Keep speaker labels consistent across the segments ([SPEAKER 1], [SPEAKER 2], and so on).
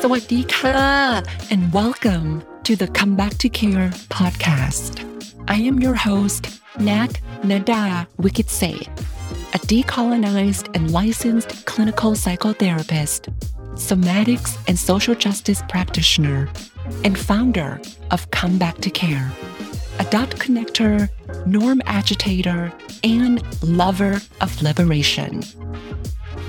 [SPEAKER 1] สวัสดีค่ะ and welcome to the Come Back to Care podcast. I am your host, Nat Nada Vikitsreth, a decolonized and licensed clinical psychotherapist, somatics and social justice practitioner, and founder of Come Back to Care, a dot connector, norm agitator, and lover of liberation.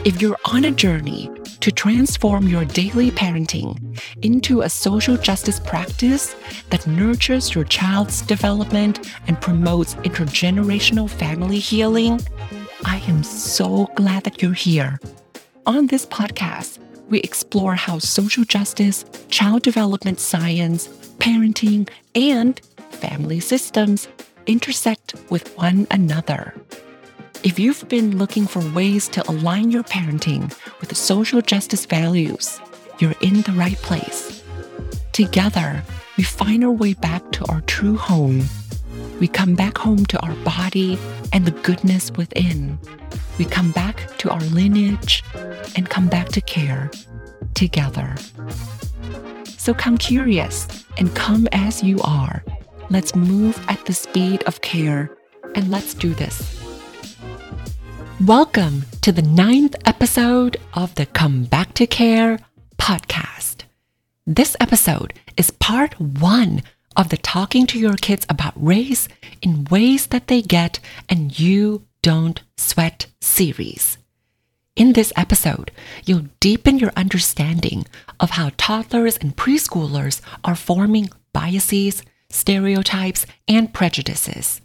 [SPEAKER 1] If you're on a journey to transform your daily parenting into a social justice practice that nurtures your child's development and promotes intergenerational family healing, I am so glad that you're here. On this podcast, we explore how social justice, child development science, parenting, and family systems intersect with one another. If you've been looking for ways to align your parenting with social justice values, you're in the right place. Together, we find our way back to our true home. We come back home to our body and the goodness within. We come back to our lineage and come back to care together. So come curious and come as you are. Let's move at the speed of care and let's do this. Welcome to the ninth episode of the Come Back to Care podcast. This episode is part one of the Talking to Your Kids About Race in Ways That They Get and You Don't Sweat series. In this episode, you'll deepen your understanding of how toddlers and preschoolers are forming biases, stereotypes, and prejudices.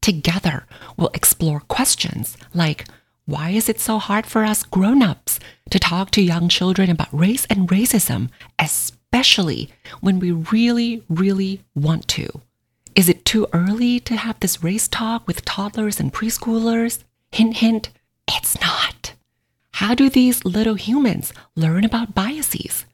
[SPEAKER 1] Together, we'll explore questions like why is it so hard for us grown ups to talk to young children about race and racism, especially when we really, really want to? Is it too early to have this race talk with toddlers and preschoolers? Hint, hint, it's not. How do these little humans learn about biases?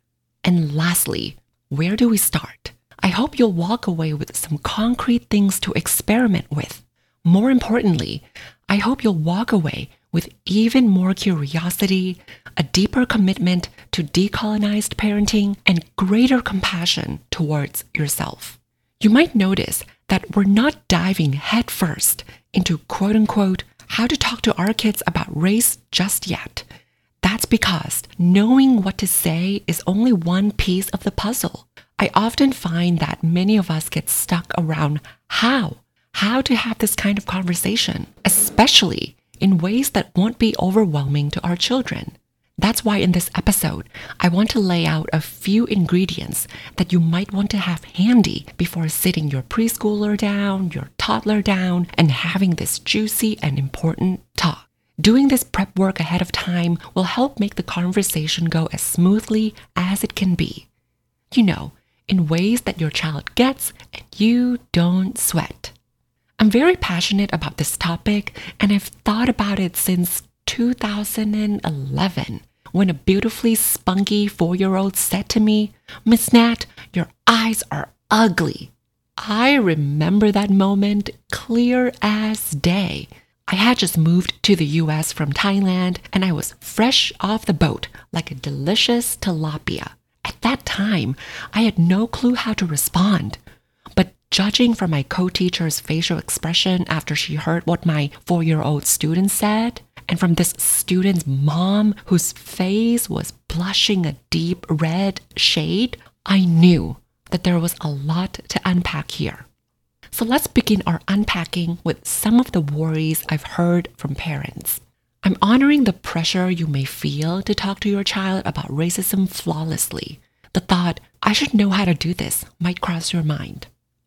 [SPEAKER 1] And lastly, where do we start? I hope you'll walk away with some concrete things to experiment with. More importantly, I hope you'll walk away with even more curiosity, a deeper commitment to decolonized parenting, and greater compassion towards yourself. You might notice that we're not diving headfirst into quote unquote how to talk to our kids about race just yet. That's because knowing what to say is only one piece of the puzzle. I often find that many of us get stuck around how, how to have this kind of conversation, especially in ways that won't be overwhelming to our children. That's why in this episode, I want to lay out a few ingredients that you might want to have handy before sitting your preschooler down, your toddler down, and having this juicy and important talk. Doing this prep work ahead of time will help make the conversation go as smoothly as it can be. You know, in ways that your child gets and you don't sweat. I'm very passionate about this topic and I've thought about it since 2011 when a beautifully spunky four year old said to me, Miss Nat, your eyes are ugly. I remember that moment clear as day. I had just moved to the US from Thailand and I was fresh off the boat like a delicious tilapia. At that time, I had no clue how to respond. Judging from my co teacher's facial expression after she heard what my four year old student said, and from this student's mom whose face was blushing a deep red shade, I knew that there was a lot to unpack here. So let's begin our unpacking with some of the worries I've heard from parents. I'm honoring the pressure you may feel to talk to your child about racism flawlessly. The thought, I should know how to do this, might cross your mind.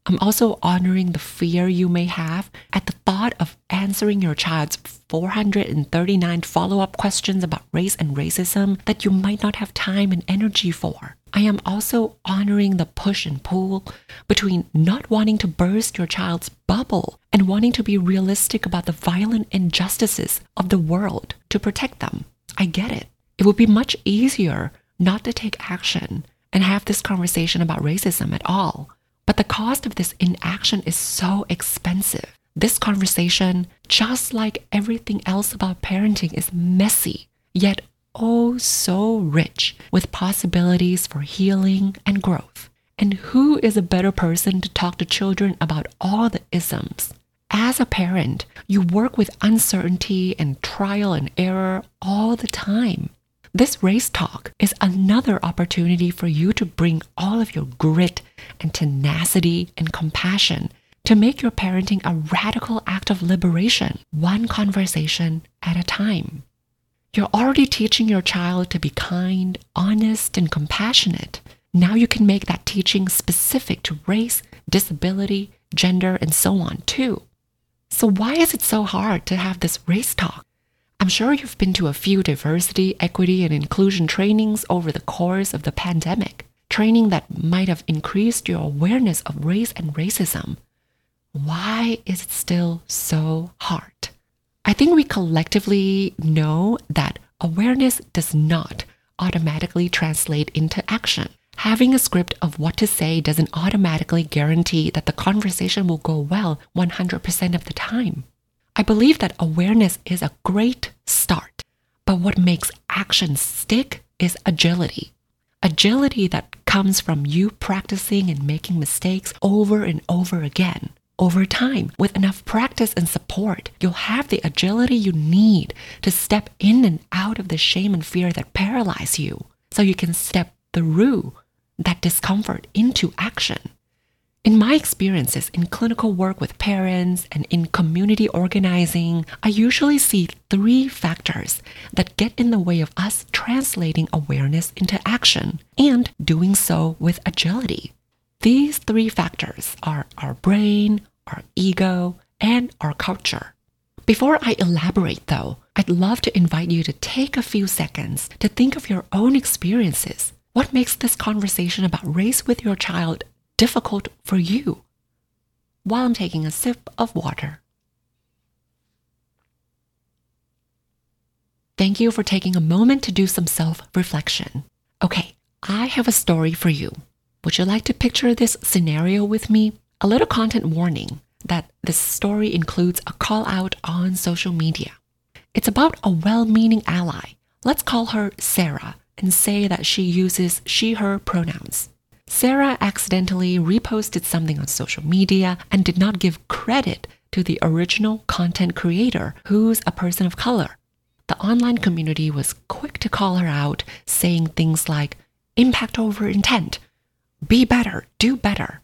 [SPEAKER 1] I'm also honoring the fear you may have at the thought of answering your child's 439 follow up questions about race and racism that you might not have time and energy for. I am also honoring the push and pull between not wanting to burst your child's bubble and wanting to be realistic about the violent injustices of the world to protect them. I get it. It would be much easier not to take action and have this conversation about racism at all but the cost of this inaction is so expensive. This conversation, just like everything else about parenting, is messy, yet oh so rich with possibilities for healing and growth. And who is a better person to talk to children about all the isms? As a parent, you work with uncertainty and trial and error all the time. This race talk is another opportunity for you to bring all of your grit and tenacity and compassion to make your parenting a radical act of liberation, one conversation at a time. You're already teaching your child to be kind, honest, and compassionate. Now you can make that teaching specific to race, disability, gender, and so on, too. So, why is it so hard to have this race talk? I'm sure you've been to a few diversity, equity, and inclusion trainings over the course of the pandemic, training that might have increased your awareness of race and racism. Why is it still so hard? I think we collectively know that awareness does not automatically translate into action. Having a script of what to say doesn't automatically guarantee that the conversation will go well 100% of the time. I believe that awareness is a great start, but what makes action stick is agility. Agility that comes from you practicing and making mistakes over and over again. Over time, with enough practice and support, you'll have the agility you need to step in and out of the shame and fear that paralyze you so you can step through that discomfort into action. In my experiences in clinical work with parents and in community organizing, I usually see three factors that get in the way of us translating awareness into action and doing so with agility. These three factors are our brain, our ego, and our culture. Before I elaborate, though, I'd love to invite you to take a few seconds to think of your own experiences. What makes this conversation about race with your child difficult for you? While I'm taking a sip of water. Thank you for taking a moment to do some self reflection. Okay, I have a story for you. Would you like to picture this scenario with me? A little content warning that this story includes a call out on social media. It's about a well meaning ally. Let's call her Sarah and say that she uses she her pronouns. Sarah accidentally reposted something on social media and did not give credit to the original content creator, who's a person of color. The online community was quick to call her out, saying things like, impact over intent, be better, do better,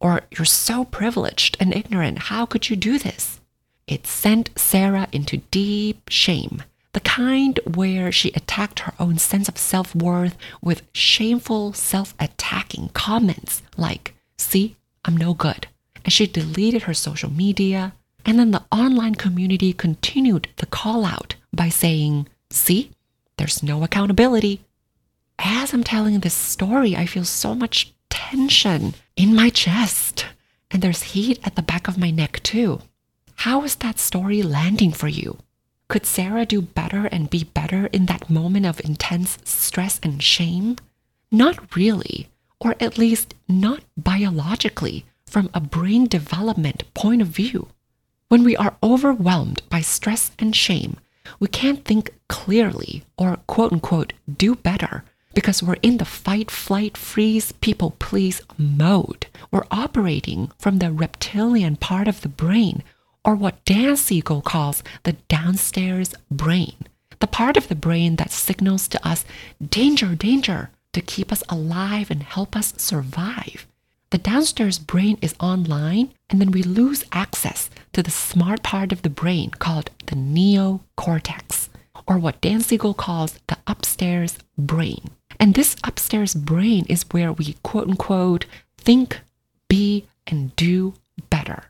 [SPEAKER 1] or you're so privileged and ignorant, how could you do this? It sent Sarah into deep shame, the kind where she attacked her own sense of self worth with shameful, self attacking comments like, See, I'm no good. And she deleted her social media. And then the online community continued the call out by saying, See, there's no accountability. As I'm telling this story, I feel so much tension in my chest. And there's heat at the back of my neck, too. How is that story landing for you? Could Sarah do better and be better in that moment of intense stress and shame? Not really, or at least not biologically from a brain development point of view. When we are overwhelmed by stress and shame, we can't think clearly or quote unquote do better because we're in the fight, flight, freeze, people please mode. We're operating from the reptilian part of the brain, or what Dan Siegel calls the downstairs brain, the part of the brain that signals to us danger, danger to keep us alive and help us survive. The downstairs brain is online, and then we lose access to the smart part of the brain called the neocortex, or what Dan Siegel calls the upstairs brain. And this upstairs brain is where we quote unquote think, be, and do better.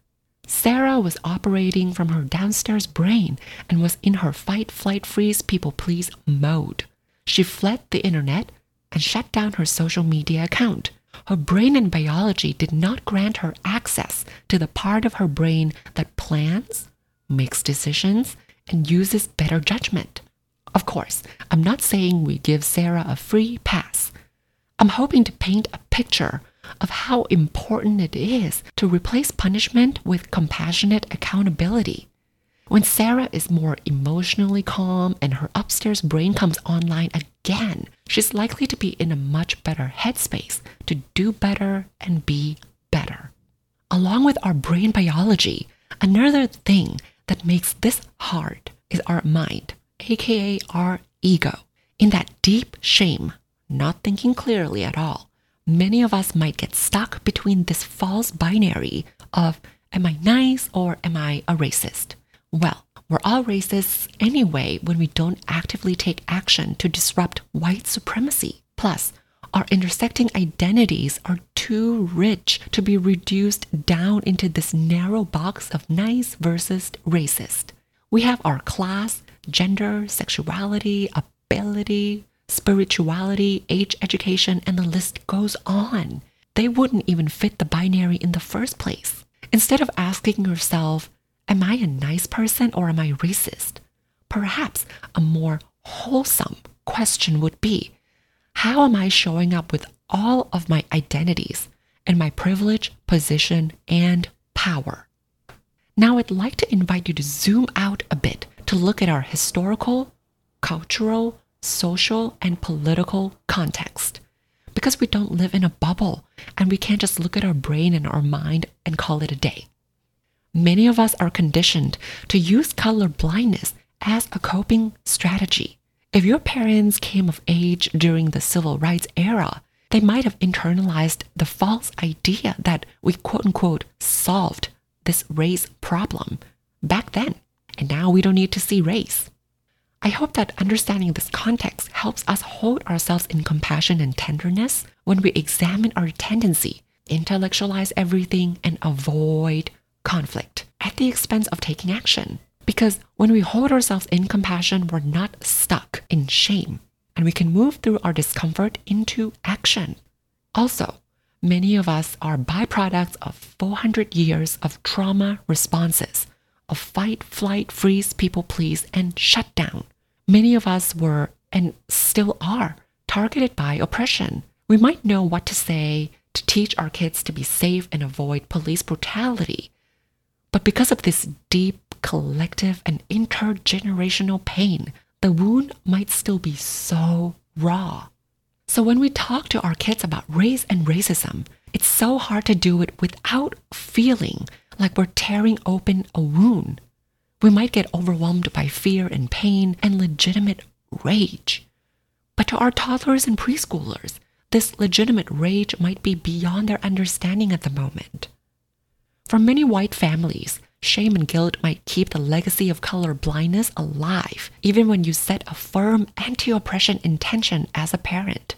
[SPEAKER 1] Sarah was operating from her downstairs brain and was in her fight, flight, freeze, people please mode. She fled the internet and shut down her social media account. Her brain and biology did not grant her access to the part of her brain that plans, makes decisions, and uses better judgment. Of course, I'm not saying we give Sarah a free pass. I'm hoping to paint a picture of how important it is to replace punishment with compassionate accountability. When Sarah is more emotionally calm and her upstairs brain comes online again, she's likely to be in a much better headspace to do better and be better. Along with our brain biology, another thing that makes this hard is our mind, aka our ego. In that deep shame, not thinking clearly at all, many of us might get stuck between this false binary of am I nice or am I a racist? Well, we're all racists anyway when we don't actively take action to disrupt white supremacy. Plus, our intersecting identities are too rich to be reduced down into this narrow box of nice versus racist. We have our class, gender, sexuality, ability, spirituality, age, education, and the list goes on. They wouldn't even fit the binary in the first place. Instead of asking yourself, Am I a nice person or am I racist? Perhaps a more wholesome question would be How am I showing up with all of my identities and my privilege, position, and power? Now, I'd like to invite you to zoom out a bit to look at our historical, cultural, social, and political context. Because we don't live in a bubble and we can't just look at our brain and our mind and call it a day. Many of us are conditioned to use color blindness as a coping strategy. If your parents came of age during the civil rights era, they might have internalized the false idea that we quote unquote solved this race problem back then, and now we don't need to see race. I hope that understanding this context helps us hold ourselves in compassion and tenderness when we examine our tendency, intellectualize everything, and avoid conflict at the expense of taking action. Because when we hold ourselves in compassion, we're not stuck in shame and we can move through our discomfort into action. Also, many of us are byproducts of 400 years of trauma responses of fight, flight, freeze, people please, and shut down. Many of us were and still are targeted by oppression. We might know what to say to teach our kids to be safe and avoid police brutality, but because of this deep collective and intergenerational pain, the wound might still be so raw. So when we talk to our kids about race and racism, it's so hard to do it without feeling like we're tearing open a wound. We might get overwhelmed by fear and pain and legitimate rage. But to our toddlers and preschoolers, this legitimate rage might be beyond their understanding at the moment. For many white families, shame and guilt might keep the legacy of color blindness alive, even when you set a firm anti oppression intention as a parent.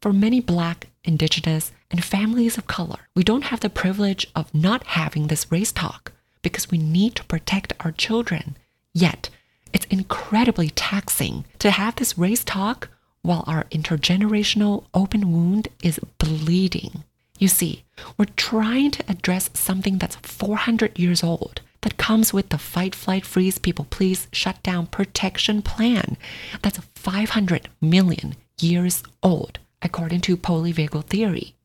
[SPEAKER 1] For many Black, Indigenous, and families of color, we don't have the privilege of not having this race talk because we need to protect our children. Yet, it's incredibly taxing to have this race talk while our intergenerational open wound is bleeding. You see, we're trying to address something that's 400 years old that comes with the fight, flight, freeze, people please, shut down protection plan that's 500 million years old, according to polyvagal theory.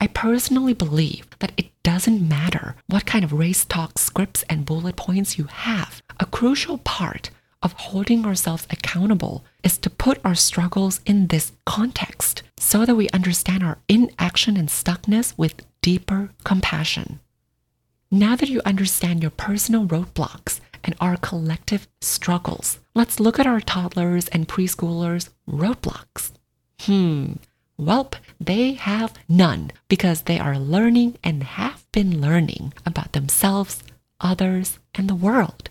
[SPEAKER 1] I personally believe that it doesn't matter what kind of race talk scripts and bullet points you have. A crucial part of holding ourselves accountable is to put our struggles in this context so that we understand our inaction and stuckness with deeper compassion. Now that you understand your personal roadblocks and our collective struggles, let's look at our toddlers and preschoolers' roadblocks. Hmm, Welp, they have none because they are learning and have been learning about themselves, others, and the world.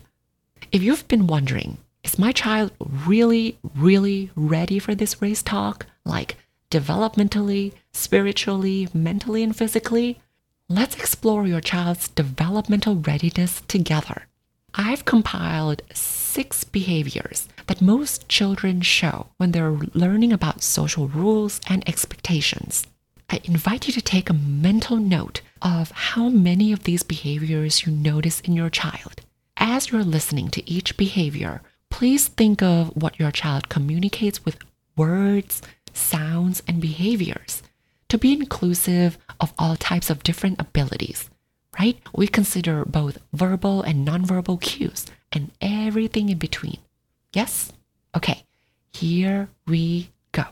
[SPEAKER 1] If you've been wondering, is my child really, really ready for this race talk? Like developmentally, spiritually, mentally, and physically? Let's explore your child's developmental readiness together. I've compiled six behaviors that most children show when they're learning about social rules and expectations. I invite you to take a mental note of how many of these behaviors you notice in your child. As you're listening to each behavior, please think of what your child communicates with words, sounds, and behaviors to be inclusive of all types of different abilities, right? We consider both verbal and nonverbal cues and everything in between. Yes? Okay, here we go.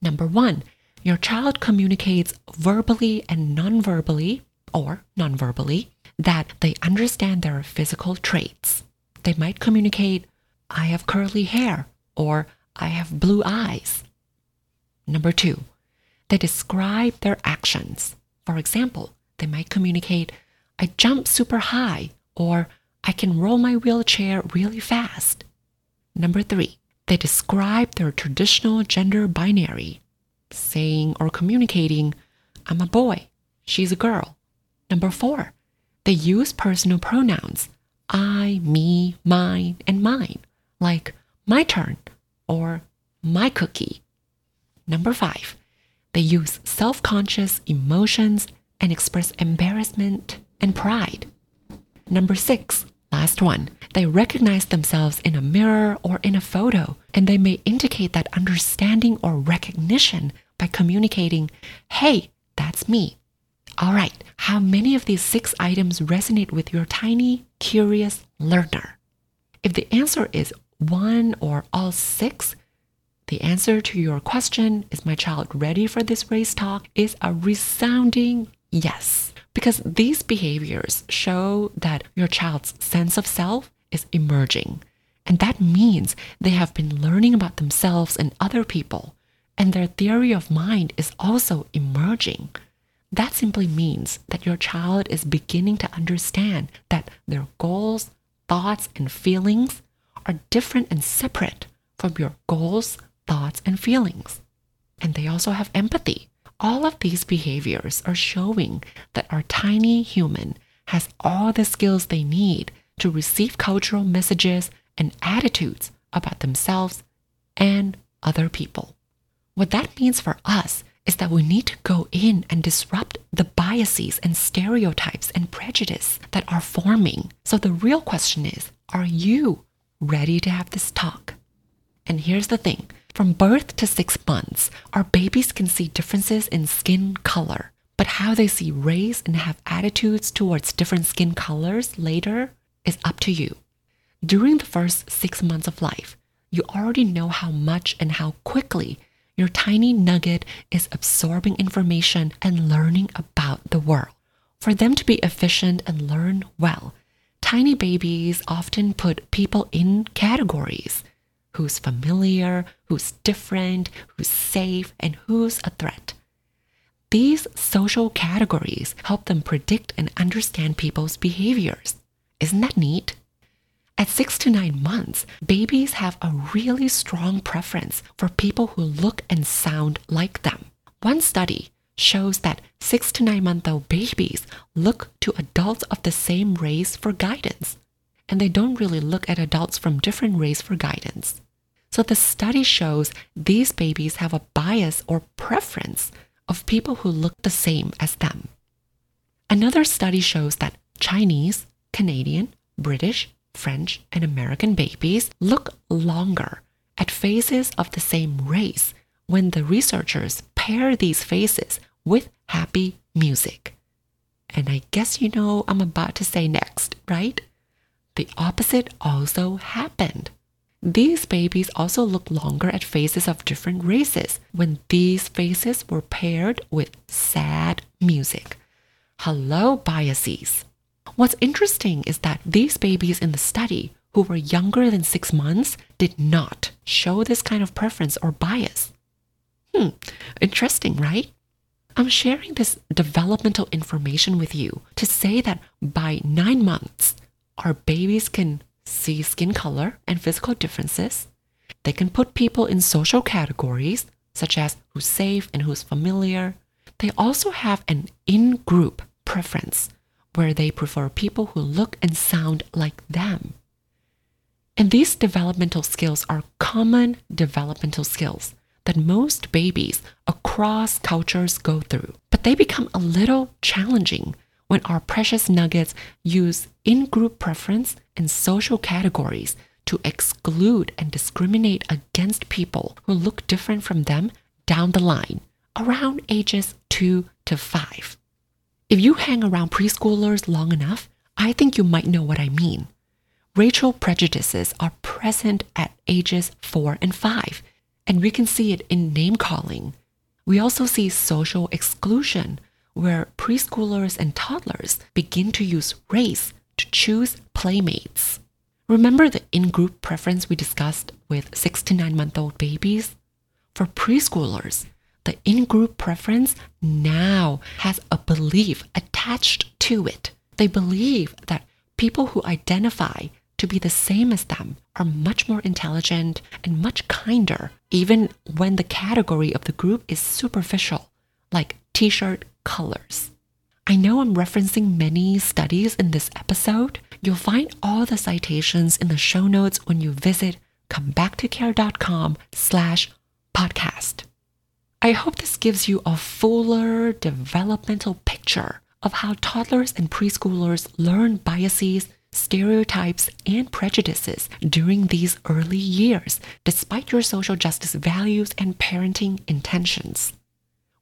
[SPEAKER 1] Number one, your child communicates verbally and non-verbally or non-verbally that they understand their physical traits. They might communicate, I have curly hair or I have blue eyes. Number two, they describe their actions. For example, they might communicate, I jump super high or I can roll my wheelchair really fast. Number three, they describe their traditional gender binary, saying or communicating, I'm a boy, she's a girl. Number four, they use personal pronouns, I, me, mine, and mine, like my turn or my cookie. Number five, they use self conscious emotions and express embarrassment and pride. Number six, last one, they recognize themselves in a mirror or in a photo, and they may indicate that understanding or recognition by communicating, hey, that's me. All right, how many of these six items resonate with your tiny, curious learner? If the answer is one or all six, the answer to your question, is my child ready for this race talk, is a resounding yes. Because these behaviors show that your child's sense of self is emerging. And that means they have been learning about themselves and other people, and their theory of mind is also emerging. That simply means that your child is beginning to understand that their goals, thoughts, and feelings are different and separate from your goals, thoughts, and feelings. And they also have empathy. All of these behaviors are showing that our tiny human has all the skills they need to receive cultural messages and attitudes about themselves and other people. What that means for us is that we need to go in and disrupt the biases and stereotypes and prejudice that are forming. So the real question is, are you ready to have this talk? And here's the thing. From birth to six months, our babies can see differences in skin color, but how they see race and have attitudes towards different skin colors later is up to you. During the first six months of life, you already know how much and how quickly your tiny nugget is absorbing information and learning about the world. For them to be efficient and learn well, tiny babies often put people in categories who's familiar, who's different, who's safe, and who's a threat. These social categories help them predict and understand people's behaviors. Isn't that neat? At six to nine months, babies have a really strong preference for people who look and sound like them. One study shows that six to nine month old babies look to adults of the same race for guidance, and they don't really look at adults from different race for guidance. So the study shows these babies have a bias or preference of people who look the same as them. Another study shows that Chinese, Canadian, British, French, and American babies look longer at faces of the same race when the researchers pair these faces with happy music. And I guess you know I'm about to say next, right? The opposite also happened. These babies also look longer at faces of different races when these faces were paired with sad music. Hello, biases. What's interesting is that these babies in the study who were younger than six months did not show this kind of preference or bias. Hmm, interesting, right? I'm sharing this developmental information with you to say that by nine months, our babies can see skin color and physical differences. They can put people in social categories, such as who's safe and who's familiar. They also have an in group preference where they prefer people who look and sound like them. And these developmental skills are common developmental skills that most babies across cultures go through. But they become a little challenging when our precious nuggets use in group preference and social categories to exclude and discriminate against people who look different from them down the line around ages 2 to 5. If you hang around preschoolers long enough, I think you might know what I mean. racial prejudices are present at ages four and five, and we can see it in name calling. We also see social exclusion, where preschoolers and toddlers begin to use race to choose playmates. Remember the in group preference we discussed with six to nine month old babies? For preschoolers, the in group preference now has a belief attached to it. They believe that people who identify to be the same as them are much more intelligent and much kinder, even when the category of the group is superficial, like t shirt colors. I know I'm referencing many studies in this episode. You'll find all the citations in the show notes when you visit comebacktocare.com slash podcast. I hope this gives you a fuller developmental picture of how toddlers and preschoolers learn biases, stereotypes, and prejudices during these early years, despite your social justice values and parenting intentions.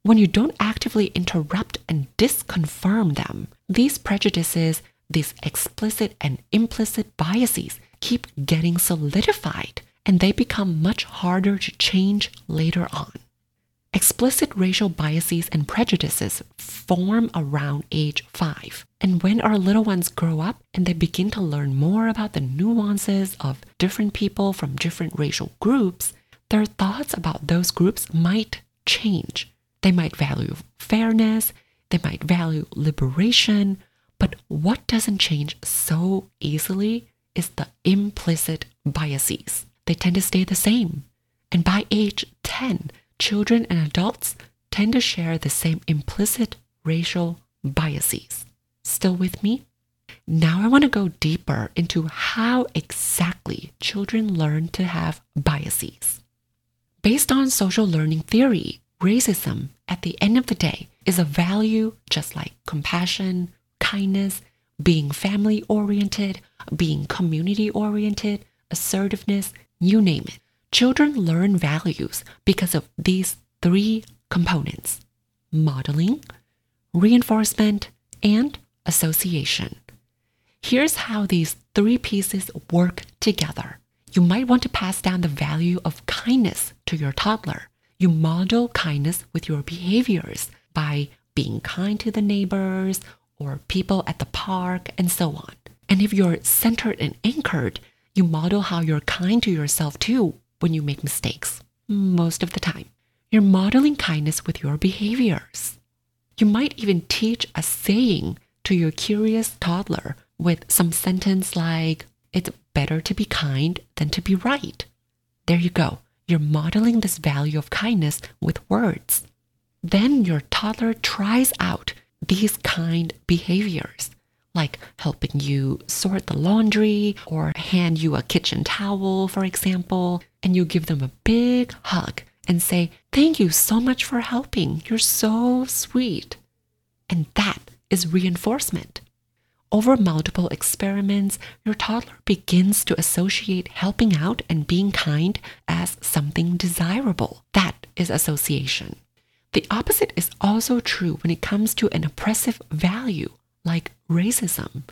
[SPEAKER 1] When you don't actively interrupt and disconfirm them, these prejudices, these explicit and implicit biases keep getting solidified and they become much harder to change later on. Explicit racial biases and prejudices form around age five. And when our little ones grow up and they begin to learn more about the nuances of different people from different racial groups, their thoughts about those groups might change. They might value fairness, they might value liberation, but what doesn't change so easily is the implicit biases. They tend to stay the same. And by age 10, children and adults tend to share the same implicit racial biases. Still with me? Now I want to go deeper into how exactly children learn to have biases. Based on social learning theory, racism at the end of the day is a value just like compassion, kindness, being family oriented, being community oriented, assertiveness, you name it. Children learn values because of these three components modeling, reinforcement, and association. Here's how these three pieces work together. You might want to pass down the value of kindness to your toddler you model kindness with your behaviors by being kind to the neighbors or people at the park and so on. And if you're centered and anchored, you model how you're kind to yourself too when you make mistakes, most of the time. You're modeling kindness with your behaviors. You might even teach a saying to your curious toddler with some sentence like, It's better to be kind than to be right. There you go. You're modeling this value of kindness with words. Then your toddler tries out these kind behaviors, like helping you sort the laundry or hand you a kitchen towel, for example, and you give them a big hug and say, Thank you so much for helping. You're so sweet. And that is reinforcement. Over multiple experiments, your toddler begins to associate helping out and being kind as something desirable. That is association. The opposite is also true when it comes to an oppressive value like racism.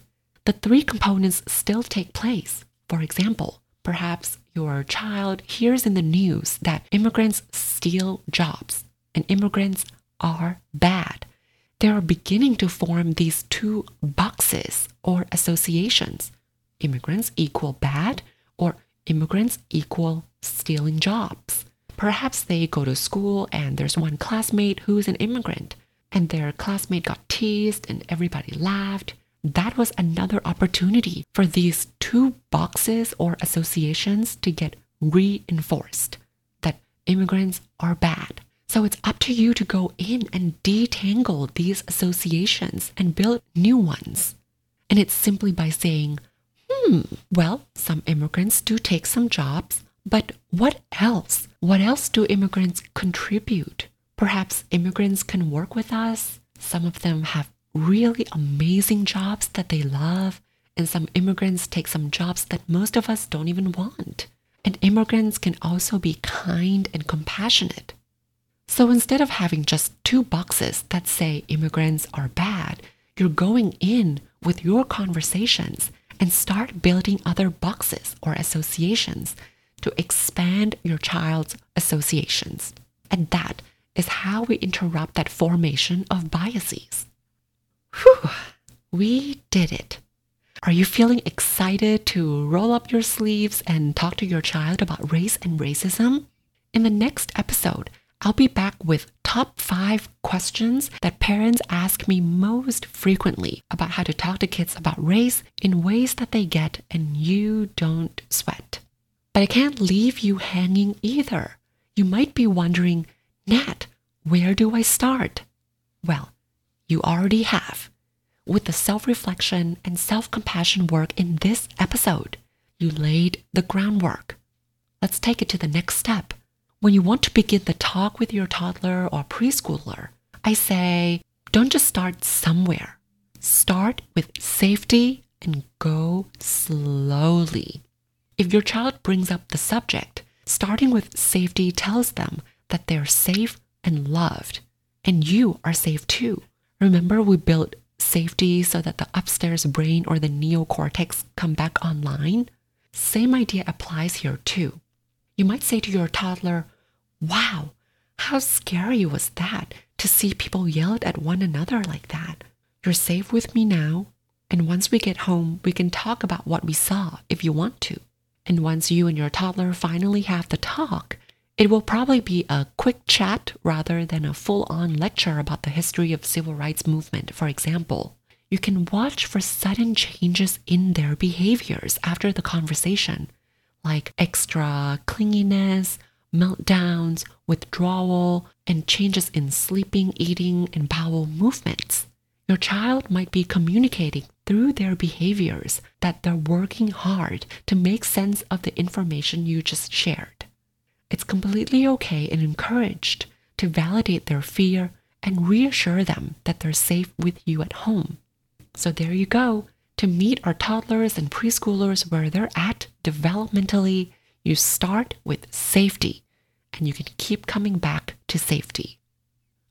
[SPEAKER 1] The three components still take place. For example, perhaps your child hears in the news that immigrants steal jobs and immigrants are bad they are beginning to form these two boxes or associations immigrants equal bad or immigrants equal stealing jobs. Perhaps they go to school and there's one classmate who's an immigrant and their classmate got teased and everybody laughed. That was another opportunity for these two boxes or associations to get reinforced that immigrants are bad so it's up to you to go in and detangle these associations and build new ones. And it's simply by saying, hmm, well, some immigrants do take some jobs, but what else? What else do immigrants contribute? Perhaps immigrants can work with us. Some of them have really amazing jobs that they love, and some immigrants take some jobs that most of us don't even want. And immigrants can also be kind and compassionate. So instead of having just two boxes that say immigrants are bad, you're going in with your conversations and start building other boxes or associations to expand your child's associations. And that is how we interrupt that formation of biases. Whew, we did it. Are you feeling excited to roll up your sleeves and talk to your child about race and racism? In the next episode, I'll be back with top five questions that parents ask me most frequently about how to talk to kids about race in ways that they get and you don't sweat. But I can't leave you hanging either. You might be wondering, Nat, where do I start? Well, you already have. With the self reflection and self compassion work in this episode, you laid the groundwork. Let's take it to the next step. When you want to begin the talk with your toddler or preschooler, I say, don't just start somewhere. Start with safety and go slowly. If your child brings up the subject, starting with safety tells them that they're safe and loved, and you are safe too. Remember, we built safety so that the upstairs brain or the neocortex come back online? Same idea applies here too. You might say to your toddler, Wow, how scary was that to see people yell at one another like that? You're safe with me now, and once we get home, we can talk about what we saw if you want to. And once you and your toddler finally have the talk, it will probably be a quick chat rather than a full-on lecture about the history of civil rights movement, for example. You can watch for sudden changes in their behaviors after the conversation, like extra clinginess, meltdowns, withdrawal, and changes in sleeping, eating, and bowel movements. Your child might be communicating through their behaviors that they're working hard to make sense of the information you just shared. It's completely okay and encouraged to validate their fear and reassure them that they're safe with you at home. So there you go. To meet our toddlers and preschoolers where they're at developmentally, you start with safety and you can keep coming back to safety.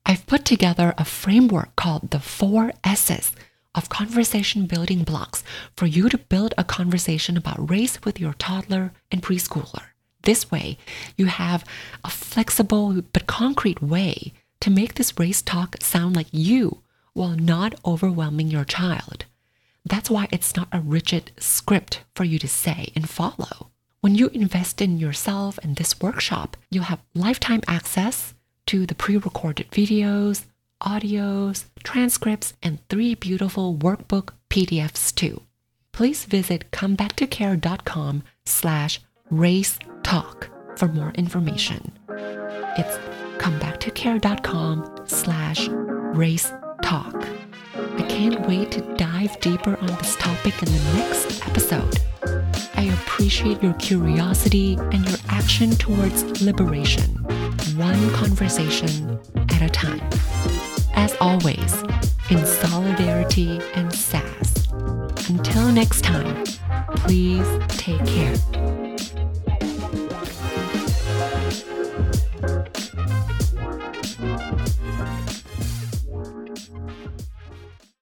[SPEAKER 1] I've put together a framework called the four S's of conversation building blocks for you to build a conversation about race with your toddler and preschooler. This way, you have a flexible but concrete way to make this race talk sound like you while not overwhelming your child. That's why it's not a rigid script for you to say and follow. When you invest in yourself and this workshop, you'll have lifetime access to the pre-recorded videos, audios, transcripts, and three beautiful workbook PDFs too. Please visit comebacktocare.com slash race talk for more information. It's comebacktocare.com slash race talk. Can't wait to dive deeper on this topic in the next episode. I appreciate your curiosity and your action towards liberation one conversation at a time. As always, in solidarity and sass. Until next time, please take care.